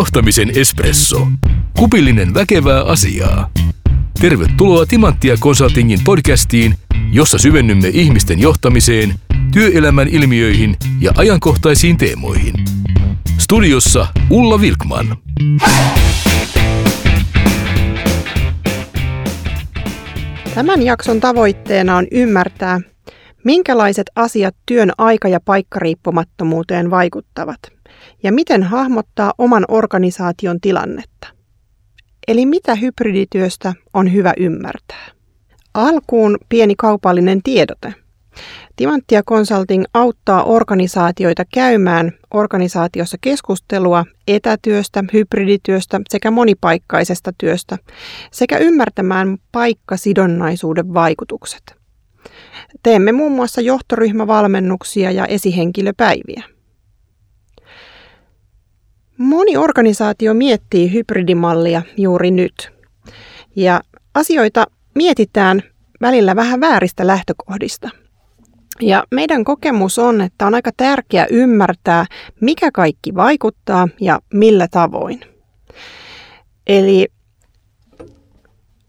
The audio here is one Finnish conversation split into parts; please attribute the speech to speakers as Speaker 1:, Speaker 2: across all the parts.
Speaker 1: Johtamisen espresso. Kupillinen väkevää asiaa. Tervetuloa Timanttia Consultingin podcastiin, jossa syvennymme ihmisten johtamiseen, työelämän ilmiöihin ja ajankohtaisiin teemoihin. Studiossa Ulla Vilkman.
Speaker 2: Tämän jakson tavoitteena on ymmärtää, minkälaiset asiat työn aika- ja paikkariippumattomuuteen vaikuttavat ja miten hahmottaa oman organisaation tilannetta. Eli mitä hybridityöstä on hyvä ymmärtää. Alkuun pieni kaupallinen tiedote. Timanttia Consulting auttaa organisaatioita käymään organisaatiossa keskustelua etätyöstä, hybridityöstä sekä monipaikkaisesta työstä sekä ymmärtämään paikkasidonnaisuuden vaikutukset. Teemme muun muassa johtoryhmävalmennuksia ja esihenkilöpäiviä. Moni organisaatio miettii hybridimallia juuri nyt. Ja asioita mietitään välillä vähän vääristä lähtökohdista. Ja meidän kokemus on, että on aika tärkeää ymmärtää, mikä kaikki vaikuttaa ja millä tavoin. Eli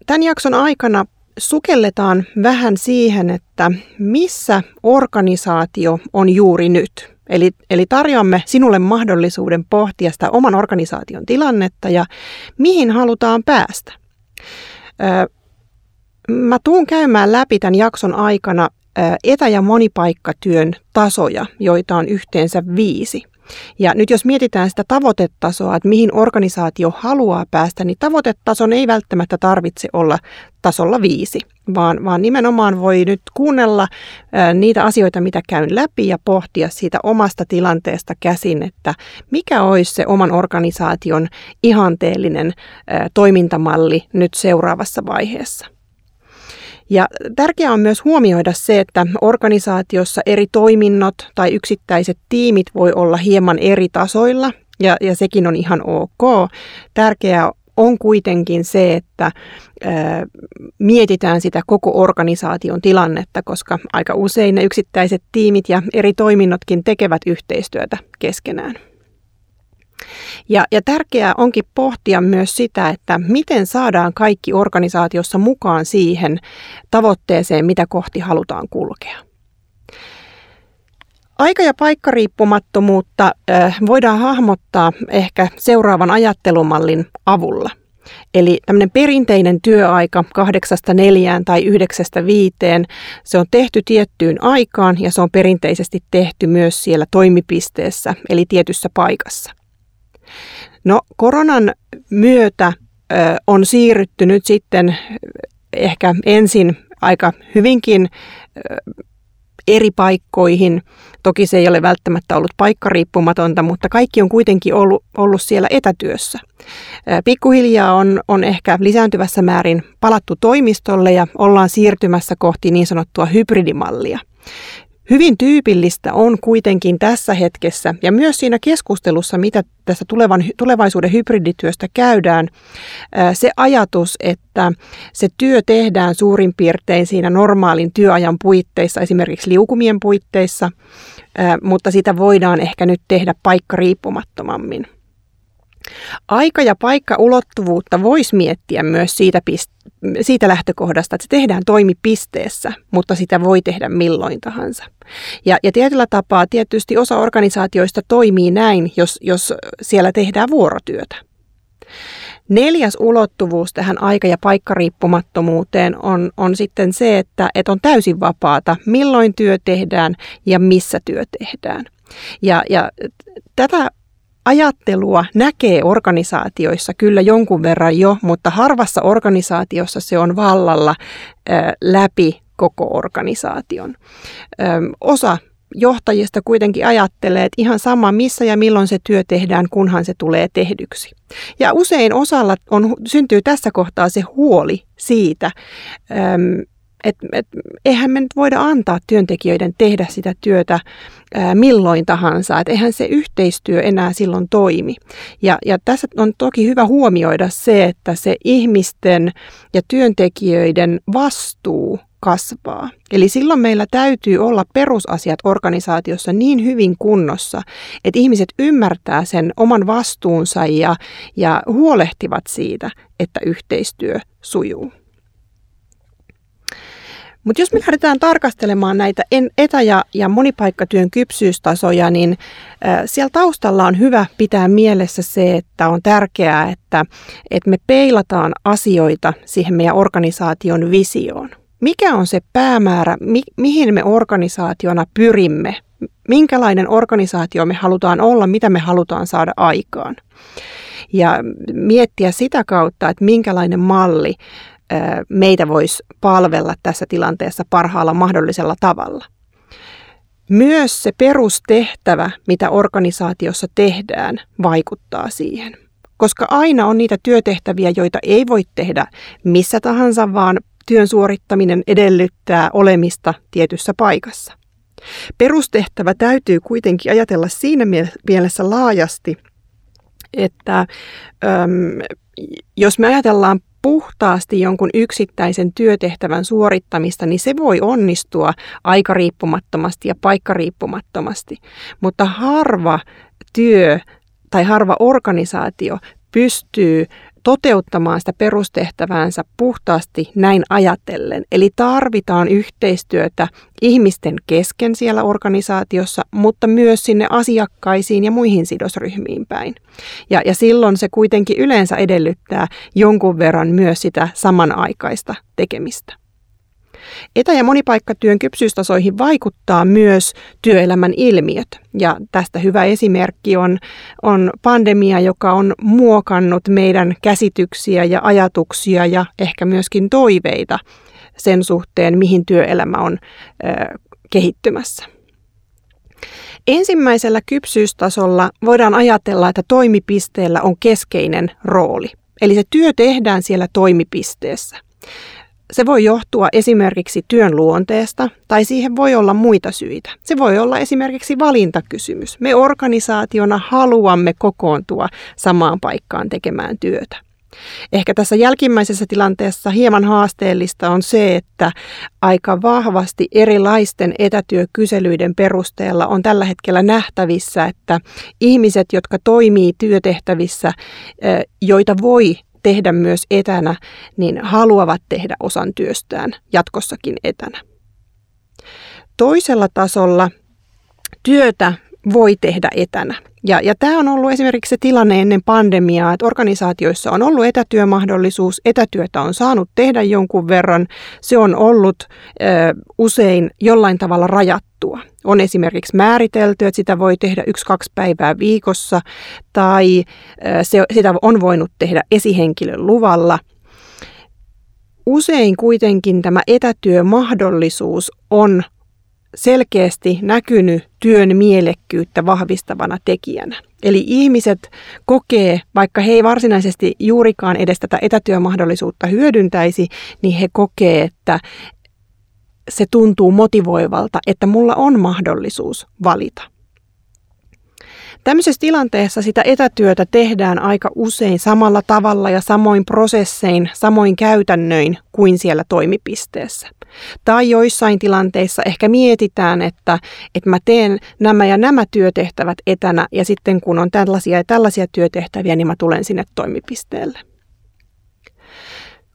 Speaker 2: tämän jakson aikana sukelletaan vähän siihen, että missä organisaatio on juuri nyt. Eli, eli tarjoamme sinulle mahdollisuuden pohtia sitä oman organisaation tilannetta ja mihin halutaan päästä. Mä tuun käymään läpi tämän jakson aikana etä- ja monipaikkatyön tasoja, joita on yhteensä viisi. Ja nyt jos mietitään sitä tavoitetasoa, että mihin organisaatio haluaa päästä, niin tavoitetason ei välttämättä tarvitse olla tasolla viisi, vaan, vaan nimenomaan voi nyt kuunnella ää, niitä asioita, mitä käyn läpi ja pohtia siitä omasta tilanteesta käsin, että mikä olisi se oman organisaation ihanteellinen ää, toimintamalli nyt seuraavassa vaiheessa. Ja tärkeää on myös huomioida se, että organisaatiossa eri toiminnot tai yksittäiset tiimit voi olla hieman eri tasoilla, ja, ja sekin on ihan ok. Tärkeää on kuitenkin se, että ää, mietitään sitä koko organisaation tilannetta, koska aika usein ne yksittäiset tiimit ja eri toiminnotkin tekevät yhteistyötä keskenään. Ja, ja tärkeää onkin pohtia myös sitä, että miten saadaan kaikki organisaatiossa mukaan siihen tavoitteeseen, mitä kohti halutaan kulkea. Aika- ja paikkariippumattomuutta voidaan hahmottaa ehkä seuraavan ajattelumallin avulla. Eli tämmöinen perinteinen työaika kahdeksasta neljään tai yhdeksästä viiteen, se on tehty tiettyyn aikaan ja se on perinteisesti tehty myös siellä toimipisteessä, eli tietyssä paikassa. No koronan myötä on siirrytty nyt sitten ehkä ensin aika hyvinkin eri paikkoihin. Toki se ei ole välttämättä ollut paikkariippumatonta, mutta kaikki on kuitenkin ollut, ollut siellä etätyössä. Pikkuhiljaa on, on ehkä lisääntyvässä määrin palattu toimistolle ja ollaan siirtymässä kohti niin sanottua hybridimallia. Hyvin tyypillistä on kuitenkin tässä hetkessä ja myös siinä keskustelussa, mitä tässä tulevan, tulevaisuuden hybridityöstä käydään, se ajatus, että se työ tehdään suurin piirtein siinä normaalin työajan puitteissa, esimerkiksi liukumien puitteissa, mutta sitä voidaan ehkä nyt tehdä paikka riippumattomammin. Aika- ja paikka-ulottuvuutta voisi miettiä myös siitä, pist- siitä lähtökohdasta, että se tehdään toimipisteessä, mutta sitä voi tehdä milloin tahansa. Ja, ja tietyllä tapaa tietysti osa organisaatioista toimii näin, jos, jos siellä tehdään vuorotyötä. Neljäs ulottuvuus tähän aika- ja paikkariippumattomuuteen on, on sitten se, että, että on täysin vapaata, milloin työ tehdään ja missä työ tehdään. Ja, ja tätä ajattelua näkee organisaatioissa kyllä jonkun verran jo, mutta harvassa organisaatiossa se on vallalla läpi koko organisaation. Osa johtajista kuitenkin ajattelee, että ihan sama missä ja milloin se työ tehdään, kunhan se tulee tehdyksi. Ja usein osalla on, syntyy tässä kohtaa se huoli siitä, että et, eihän me nyt voida antaa työntekijöiden tehdä sitä työtä ää, milloin tahansa, että eihän se yhteistyö enää silloin toimi. Ja, ja tässä on toki hyvä huomioida se, että se ihmisten ja työntekijöiden vastuu kasvaa. Eli silloin meillä täytyy olla perusasiat organisaatiossa niin hyvin kunnossa, että ihmiset ymmärtää sen oman vastuunsa ja, ja huolehtivat siitä, että yhteistyö sujuu. Mutta jos me lähdetään tarkastelemaan näitä etä- ja, ja monipaikkatyön kypsyystasoja, niin äh, siellä taustalla on hyvä pitää mielessä se, että on tärkeää, että, että me peilataan asioita siihen meidän organisaation visioon. Mikä on se päämäärä, mi, mihin me organisaationa pyrimme? Minkälainen organisaatio me halutaan olla, mitä me halutaan saada aikaan? Ja miettiä sitä kautta, että minkälainen malli meitä voisi palvella tässä tilanteessa parhaalla mahdollisella tavalla. Myös se perustehtävä, mitä organisaatiossa tehdään, vaikuttaa siihen. Koska aina on niitä työtehtäviä, joita ei voi tehdä missä tahansa, vaan työn suorittaminen edellyttää olemista tietyssä paikassa. Perustehtävä täytyy kuitenkin ajatella siinä mielessä laajasti, että jos me ajatellaan puhtaasti jonkun yksittäisen työtehtävän suorittamista, niin se voi onnistua aikariippumattomasti ja paikkariippumattomasti. Mutta harva työ tai harva organisaatio pystyy toteuttamaan sitä perustehtäväänsä puhtaasti näin ajatellen. Eli tarvitaan yhteistyötä ihmisten kesken siellä organisaatiossa, mutta myös sinne asiakkaisiin ja muihin sidosryhmiin päin. Ja, ja silloin se kuitenkin yleensä edellyttää jonkun verran myös sitä samanaikaista tekemistä. Etä- ja monipaikkatyön kypsyystasoihin vaikuttaa myös työelämän ilmiöt. Ja tästä hyvä esimerkki on, on pandemia, joka on muokannut meidän käsityksiä ja ajatuksia ja ehkä myöskin toiveita sen suhteen, mihin työelämä on ö, kehittymässä. Ensimmäisellä kypsyystasolla voidaan ajatella, että toimipisteellä on keskeinen rooli. Eli se työ tehdään siellä toimipisteessä. Se voi johtua esimerkiksi työn luonteesta tai siihen voi olla muita syitä. Se voi olla esimerkiksi valintakysymys. Me organisaationa haluamme kokoontua samaan paikkaan tekemään työtä. Ehkä tässä jälkimmäisessä tilanteessa hieman haasteellista on se, että aika vahvasti erilaisten etätyökyselyiden perusteella on tällä hetkellä nähtävissä, että ihmiset, jotka toimii työtehtävissä, joita voi tehdä myös etänä, niin haluavat tehdä osan työstään jatkossakin etänä. Toisella tasolla työtä voi tehdä etänä. Ja, ja tämä on ollut esimerkiksi se tilanne ennen pandemiaa, että organisaatioissa on ollut etätyömahdollisuus, etätyötä on saanut tehdä jonkun verran, se on ollut ö, usein jollain tavalla rajattua. On esimerkiksi määritelty, että sitä voi tehdä yksi-kaksi päivää viikossa, tai ö, se, sitä on voinut tehdä esihenkilön luvalla. Usein kuitenkin tämä etätyömahdollisuus on selkeästi näkynyt työn mielekkyyttä vahvistavana tekijänä. Eli ihmiset kokee, vaikka he ei varsinaisesti juurikaan edes tätä etätyömahdollisuutta hyödyntäisi, niin he kokee, että se tuntuu motivoivalta, että mulla on mahdollisuus valita. Tämmöisessä tilanteessa sitä etätyötä tehdään aika usein samalla tavalla ja samoin prosessein, samoin käytännöin kuin siellä toimipisteessä. Tai joissain tilanteissa ehkä mietitään, että, että mä teen nämä ja nämä työtehtävät etänä ja sitten kun on tällaisia ja tällaisia työtehtäviä, niin mä tulen sinne toimipisteelle.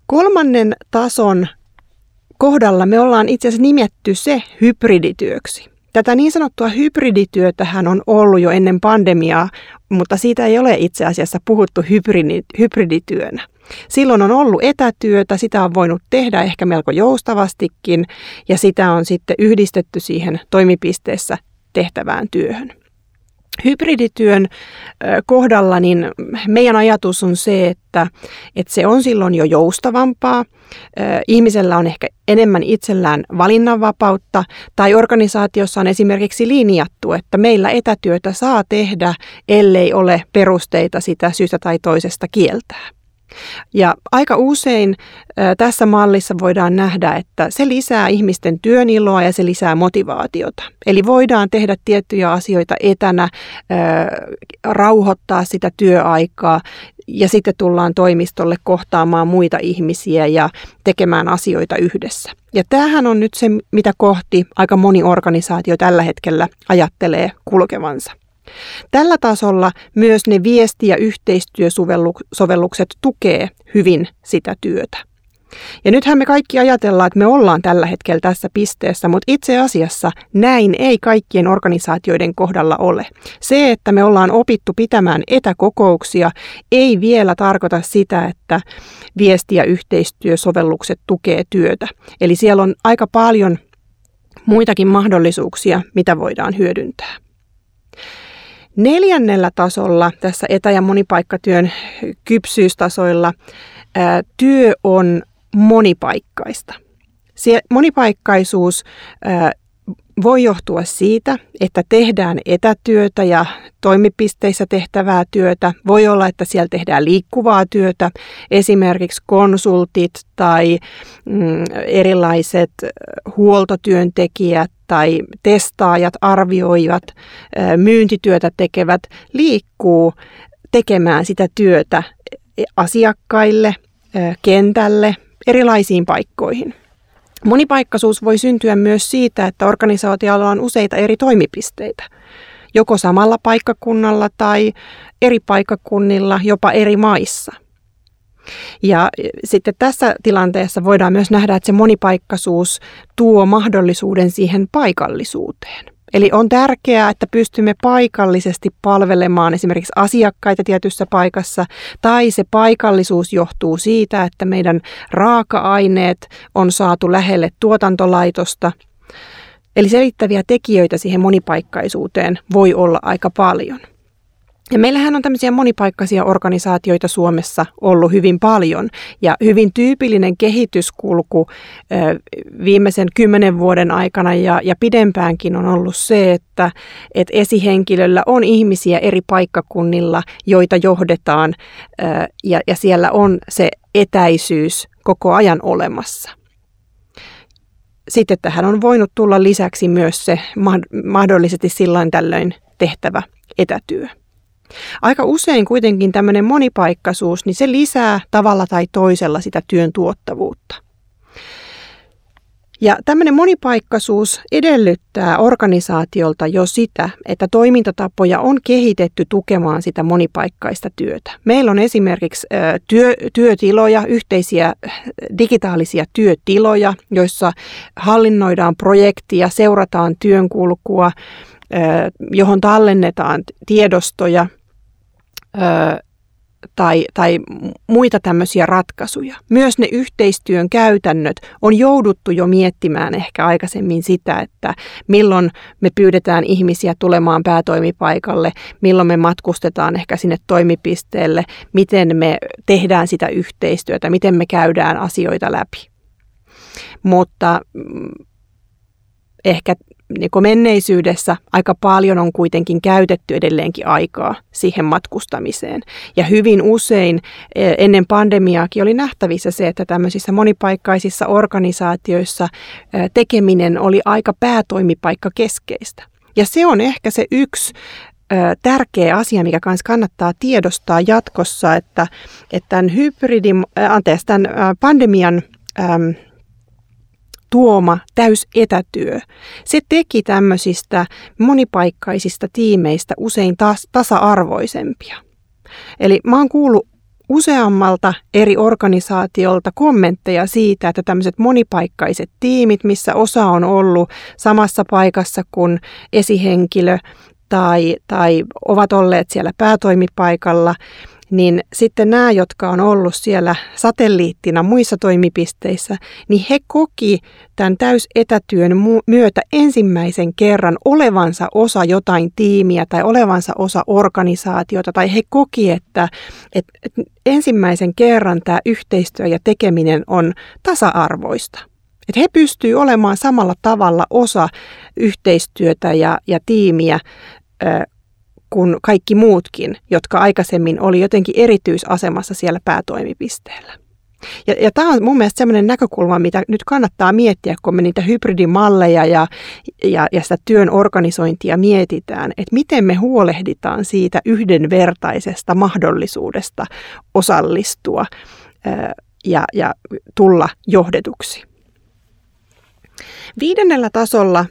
Speaker 2: Kolmannen tason kohdalla me ollaan itse asiassa nimetty se hybridityöksi. Tätä niin sanottua hybridityötähän on ollut jo ennen pandemiaa, mutta siitä ei ole itse asiassa puhuttu hybridi, hybridityönä. Silloin on ollut etätyötä, sitä on voinut tehdä ehkä melko joustavastikin ja sitä on sitten yhdistetty siihen toimipisteessä tehtävään työhön. Hybridityön kohdalla niin meidän ajatus on se, että, että se on silloin jo joustavampaa. Ihmisellä on ehkä enemmän itsellään valinnanvapautta tai organisaatiossa on esimerkiksi linjattu, että meillä etätyötä saa tehdä, ellei ole perusteita sitä syystä tai toisesta kieltää. Ja aika usein tässä mallissa voidaan nähdä, että se lisää ihmisten työn iloa ja se lisää motivaatiota. Eli voidaan tehdä tiettyjä asioita etänä, rauhoittaa sitä työaikaa ja sitten tullaan toimistolle kohtaamaan muita ihmisiä ja tekemään asioita yhdessä. Ja tämähän on nyt se, mitä kohti aika moni organisaatio tällä hetkellä ajattelee kulkevansa. Tällä tasolla myös ne viesti- ja yhteistyösovellukset tukee hyvin sitä työtä. Ja nythän me kaikki ajatellaan, että me ollaan tällä hetkellä tässä pisteessä, mutta itse asiassa näin ei kaikkien organisaatioiden kohdalla ole. Se, että me ollaan opittu pitämään etäkokouksia, ei vielä tarkoita sitä, että viesti- ja yhteistyösovellukset tukee työtä. Eli siellä on aika paljon muitakin mahdollisuuksia, mitä voidaan hyödyntää. Neljännellä tasolla, tässä etä- ja monipaikkatyön kypsyystasoilla, työ on monipaikkaista. Monipaikkaisuus voi johtua siitä, että tehdään etätyötä ja toimipisteissä tehtävää työtä. Voi olla, että siellä tehdään liikkuvaa työtä, esimerkiksi konsultit tai mm, erilaiset huoltotyöntekijät tai testaajat, arvioivat, myyntityötä tekevät liikkuu tekemään sitä työtä asiakkaille, kentälle, erilaisiin paikkoihin. Monipaikkaisuus voi syntyä myös siitä, että organisaatiolla on useita eri toimipisteitä, joko samalla paikkakunnalla tai eri paikkakunnilla, jopa eri maissa. Ja sitten tässä tilanteessa voidaan myös nähdä, että se monipaikkaisuus tuo mahdollisuuden siihen paikallisuuteen. Eli on tärkeää, että pystymme paikallisesti palvelemaan esimerkiksi asiakkaita tietyssä paikassa, tai se paikallisuus johtuu siitä, että meidän raaka-aineet on saatu lähelle tuotantolaitosta. Eli selittäviä tekijöitä siihen monipaikkaisuuteen voi olla aika paljon. Ja meillähän on tämmöisiä monipaikkaisia organisaatioita Suomessa ollut hyvin paljon ja hyvin tyypillinen kehityskulku viimeisen kymmenen vuoden aikana ja, ja pidempäänkin on ollut se, että, että esihenkilöllä on ihmisiä eri paikkakunnilla, joita johdetaan ja, ja siellä on se etäisyys koko ajan olemassa. Sitten tähän on voinut tulla lisäksi myös se mahdollisesti silloin tällöin tehtävä etätyö. Aika usein kuitenkin tämmöinen monipaikkaisuus, niin se lisää tavalla tai toisella sitä työn tuottavuutta. Ja tämmöinen monipaikkaisuus edellyttää organisaatiolta jo sitä, että toimintatapoja on kehitetty tukemaan sitä monipaikkaista työtä. Meillä on esimerkiksi työ, työtiloja, yhteisiä digitaalisia työtiloja, joissa hallinnoidaan projektia, seurataan työnkulkua, johon tallennetaan tiedostoja tai, tai muita tämmöisiä ratkaisuja. Myös ne yhteistyön käytännöt on jouduttu jo miettimään ehkä aikaisemmin sitä, että milloin me pyydetään ihmisiä tulemaan päätoimipaikalle, milloin me matkustetaan ehkä sinne toimipisteelle, miten me tehdään sitä yhteistyötä, miten me käydään asioita läpi. Mutta mm, ehkä niin menneisyydessä aika paljon on kuitenkin käytetty edelleenkin aikaa siihen matkustamiseen. Ja hyvin usein e, ennen pandemiaakin oli nähtävissä se, että tämmöisissä monipaikkaisissa organisaatioissa e, tekeminen oli aika päätoimipaikka keskeistä. Ja se on ehkä se yksi e, tärkeä asia, mikä kanssa kannattaa tiedostaa jatkossa, että, että tämän, hybridin, anteeksi, tämän pandemian tuoma täys etätyö. Se teki tämmöisistä monipaikkaisista tiimeistä usein taas tasa-arvoisempia. Eli mä oon kuullut useammalta eri organisaatiolta kommentteja siitä, että tämmöiset monipaikkaiset tiimit, missä osa on ollut samassa paikassa kuin esihenkilö tai, tai ovat olleet siellä päätoimipaikalla, niin sitten nämä, jotka on ollut siellä satelliittina muissa toimipisteissä, niin he koki tämän täysetätyön myötä ensimmäisen kerran olevansa osa jotain tiimiä tai olevansa osa organisaatiota, tai he koki, että, että ensimmäisen kerran tämä yhteistyö ja tekeminen on tasa-arvoista. Että he pystyvät olemaan samalla tavalla osa yhteistyötä ja, ja tiimiä kuin kaikki muutkin, jotka aikaisemmin oli jotenkin erityisasemassa siellä päätoimipisteellä. Ja, ja tämä on mun mielestä sellainen näkökulma, mitä nyt kannattaa miettiä, kun me niitä hybridimalleja ja, ja, ja sitä työn organisointia mietitään, että miten me huolehditaan siitä yhdenvertaisesta mahdollisuudesta osallistua ja, ja tulla johdetuksi. Viidennellä tasolla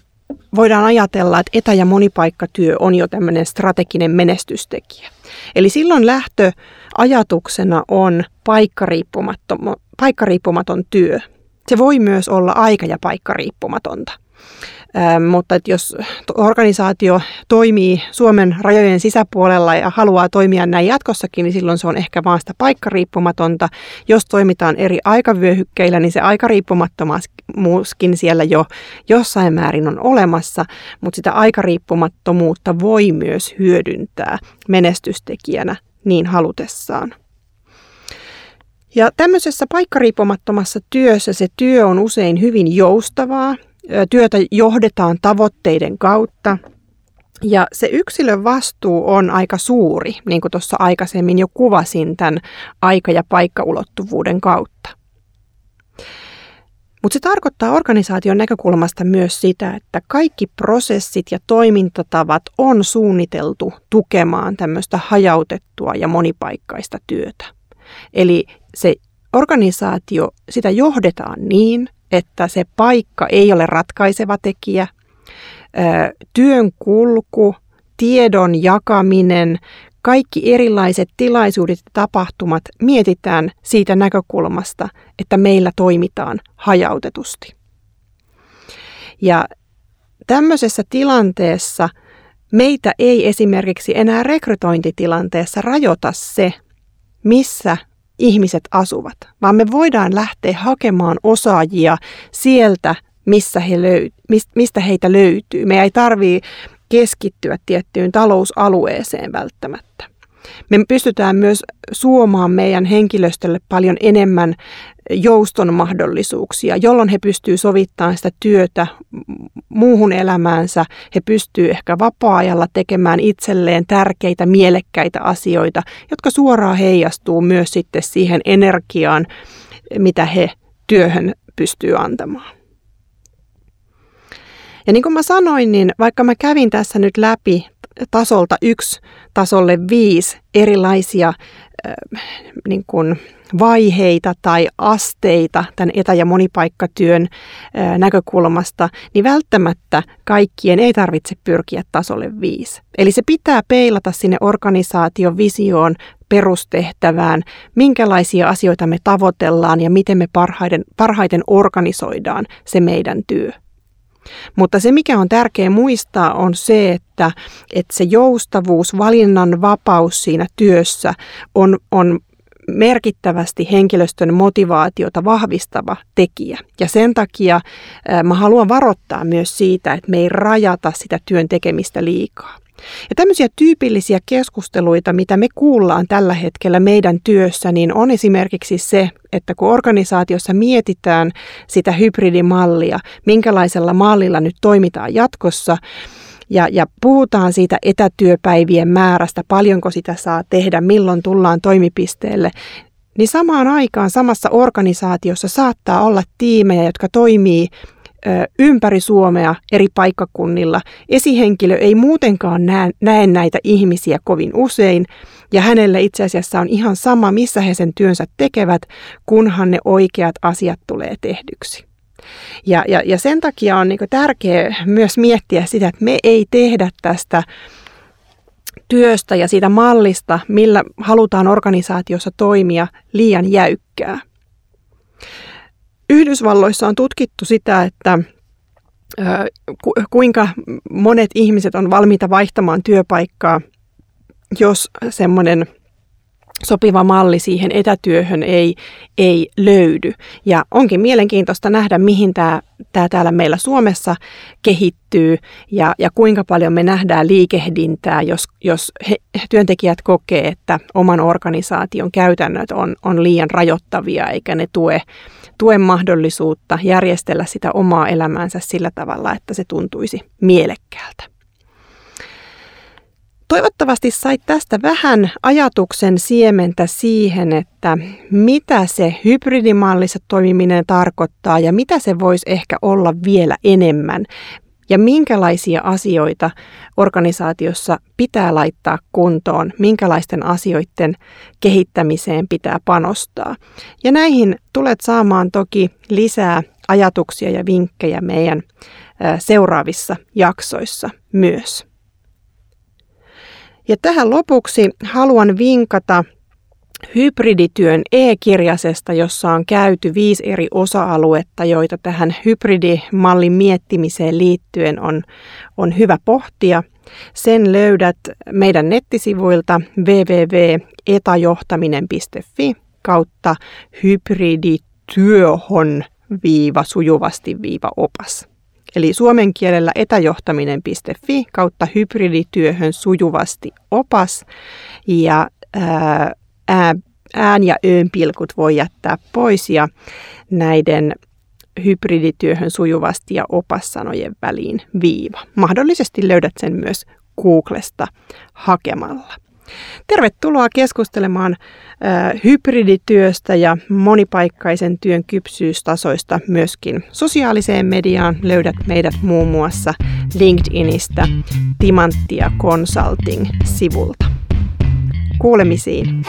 Speaker 2: voidaan ajatella, että etä- ja monipaikkatyö on jo tämmöinen strateginen menestystekijä. Eli silloin lähtöajatuksena on paikkariippumaton, työ. Se voi myös olla aika- ja paikkariippumatonta. Mutta että jos organisaatio toimii Suomen rajojen sisäpuolella ja haluaa toimia näin jatkossakin, niin silloin se on ehkä vaan sitä paikkariippumatonta. Jos toimitaan eri aikavyöhykkeillä, niin se aikariippumattomuuskin siellä jo jossain määrin on olemassa, mutta sitä aikariippumattomuutta voi myös hyödyntää menestystekijänä niin halutessaan. Ja tämmöisessä paikkariippumattomassa työssä se työ on usein hyvin joustavaa Työtä johdetaan tavoitteiden kautta ja se yksilön vastuu on aika suuri, niin kuin tuossa aikaisemmin jo kuvasin tämän aika- ja paikkaulottuvuuden kautta. Mutta se tarkoittaa organisaation näkökulmasta myös sitä, että kaikki prosessit ja toimintatavat on suunniteltu tukemaan tämmöistä hajautettua ja monipaikkaista työtä. Eli se organisaatio, sitä johdetaan niin, että se paikka ei ole ratkaiseva tekijä. Työn kulku, tiedon jakaminen, kaikki erilaiset tilaisuudet ja tapahtumat mietitään siitä näkökulmasta, että meillä toimitaan hajautetusti. Ja tämmöisessä tilanteessa meitä ei esimerkiksi enää rekrytointitilanteessa rajoita se, missä ihmiset asuvat, vaan me voidaan lähteä hakemaan osaajia sieltä, missä he löy- mistä heitä löytyy. Me ei tarvitse keskittyä tiettyyn talousalueeseen välttämättä. Me pystytään myös suomaan meidän henkilöstölle paljon enemmän jouston mahdollisuuksia, jolloin he pystyvät sovittamaan sitä työtä muuhun elämäänsä. He pystyvät ehkä vapaa-ajalla tekemään itselleen tärkeitä, mielekkäitä asioita, jotka suoraan heijastuu myös sitten siihen energiaan, mitä he työhön pystyy antamaan. Ja niin kuin mä sanoin, niin vaikka mä kävin tässä nyt läpi tasolta yksi tasolle viisi erilaisia niin kuin vaiheita tai asteita tämän etä- ja monipaikkatyön näkökulmasta, niin välttämättä kaikkien ei tarvitse pyrkiä tasolle viisi. Eli se pitää peilata sinne organisaation visioon, perustehtävään, minkälaisia asioita me tavoitellaan ja miten me parhaiten, parhaiten organisoidaan se meidän työ. Mutta se, mikä on tärkeää muistaa, on se, että, että se joustavuus, valinnan vapaus siinä työssä on, on merkittävästi henkilöstön motivaatiota vahvistava tekijä. Ja sen takia mä haluan varoittaa myös siitä, että me ei rajata sitä työn tekemistä liikaa. Ja tämmöisiä tyypillisiä keskusteluita, mitä me kuullaan tällä hetkellä meidän työssä, niin on esimerkiksi se, että kun organisaatiossa mietitään sitä hybridimallia, minkälaisella mallilla nyt toimitaan jatkossa, ja, ja puhutaan siitä etätyöpäivien määrästä, paljonko sitä saa tehdä, milloin tullaan toimipisteelle, niin samaan aikaan samassa organisaatiossa saattaa olla tiimejä, jotka toimii ympäri Suomea eri paikkakunnilla. Esihenkilö ei muutenkaan näe, näe näitä ihmisiä kovin usein, ja hänelle itse asiassa on ihan sama, missä he sen työnsä tekevät, kunhan ne oikeat asiat tulee tehdyksi. Ja, ja, ja sen takia on niin tärkeää myös miettiä sitä, että me ei tehdä tästä työstä ja siitä mallista, millä halutaan organisaatiossa toimia, liian jäykkää. Yhdysvalloissa on tutkittu sitä, että kuinka monet ihmiset on valmiita vaihtamaan työpaikkaa, jos semmoinen sopiva malli siihen etätyöhön ei, ei löydy. Ja onkin mielenkiintoista nähdä, mihin tämä, tämä täällä meillä Suomessa kehittyy ja, ja kuinka paljon me nähdään liikehdintää, jos, jos he, työntekijät kokee, että oman organisaation käytännöt on, on liian rajoittavia eikä ne tue tuen mahdollisuutta järjestellä sitä omaa elämäänsä sillä tavalla, että se tuntuisi mielekkäältä. Toivottavasti sait tästä vähän ajatuksen siementä siihen, että mitä se hybridimallissa toimiminen tarkoittaa ja mitä se voisi ehkä olla vielä enemmän ja minkälaisia asioita organisaatiossa pitää laittaa kuntoon, minkälaisten asioiden kehittämiseen pitää panostaa. Ja näihin tulet saamaan toki lisää ajatuksia ja vinkkejä meidän seuraavissa jaksoissa myös. Ja tähän lopuksi haluan vinkata hybridityön e-kirjasesta, jossa on käyty viisi eri osa-aluetta, joita tähän hybridimallin miettimiseen liittyen on, on hyvä pohtia. Sen löydät meidän nettisivuilta www.etajohtaminen.fi kautta hybridityöhon viiva sujuvasti viiva opas. Eli suomen kielellä etäjohtaminen.fi kautta hybridityöhön sujuvasti opas ja ää, ään ja öön pilkut voi jättää pois ja näiden hybridityöhön sujuvasti ja opassanojen väliin viiva. Mahdollisesti löydät sen myös Googlesta hakemalla. Tervetuloa keskustelemaan hybridityöstä ja monipaikkaisen työn kypsyystasoista myöskin sosiaaliseen mediaan. Löydät meidät muun muassa LinkedInistä Timanttia Consulting-sivulta. Kuulemisiin.